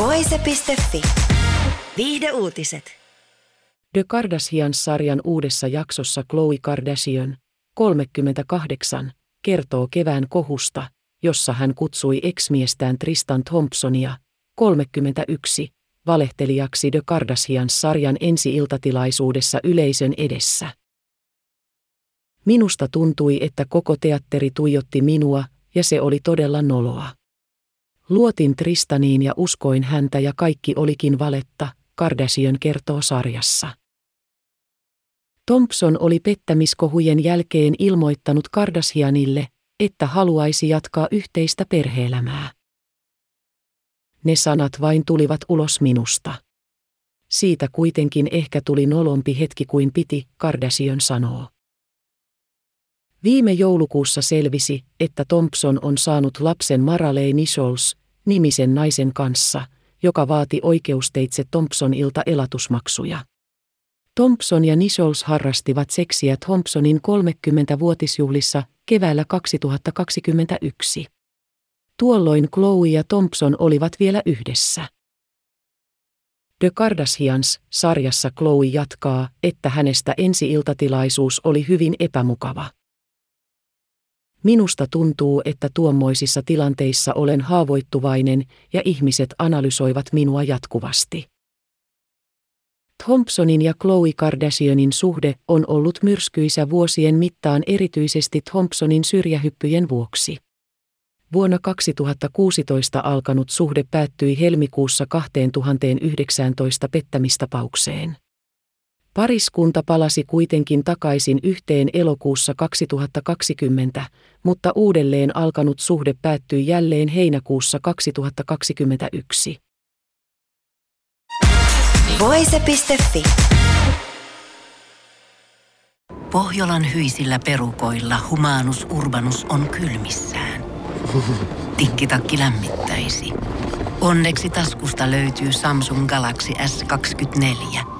Voise.fi. Viihde uutiset. The Kardashians-sarjan uudessa jaksossa Khloe Kardashian, 38, kertoo kevään kohusta, jossa hän kutsui eksmiestään Tristan Thompsonia, 31, valehtelijaksi The Kardashians-sarjan ensi-iltatilaisuudessa yleisön edessä. Minusta tuntui, että koko teatteri tuijotti minua, ja se oli todella noloa. Luotin Tristaniin ja uskoin häntä ja kaikki olikin valetta, Kardashian kertoo sarjassa. Thompson oli pettämiskohujen jälkeen ilmoittanut Kardashianille, että haluaisi jatkaa yhteistä perheelämää. Ne sanat vain tulivat ulos minusta. Siitä kuitenkin ehkä tuli nolompi hetki kuin piti, Kardashian sanoo. Viime joulukuussa selvisi, että Thompson on saanut lapsen Maralei Nichols, nimisen naisen kanssa, joka vaati oikeusteitse Thompsonilta elatusmaksuja. Thompson ja Nichols harrastivat seksiä Thompsonin 30-vuotisjuhlissa keväällä 2021. Tuolloin Chloe ja Thompson olivat vielä yhdessä. The Kardashians-sarjassa Chloe jatkaa, että hänestä ensi-iltatilaisuus oli hyvin epämukava. Minusta tuntuu, että tuommoisissa tilanteissa olen haavoittuvainen ja ihmiset analysoivat minua jatkuvasti. Thompsonin ja Khloe Kardashianin suhde on ollut myrskyisä vuosien mittaan erityisesti Thompsonin syrjähyppyjen vuoksi. Vuonna 2016 alkanut suhde päättyi helmikuussa 2019 pettämistapaukseen. Pariskunta palasi kuitenkin takaisin yhteen elokuussa 2020, mutta uudelleen alkanut suhde päättyi jälleen heinäkuussa 2021. Voise.fi. Pohjolan hyisillä perukoilla Humanus Urbanus on kylmissään. Tikkitakki lämmittäisi. Onneksi taskusta löytyy Samsung Galaxy S24 –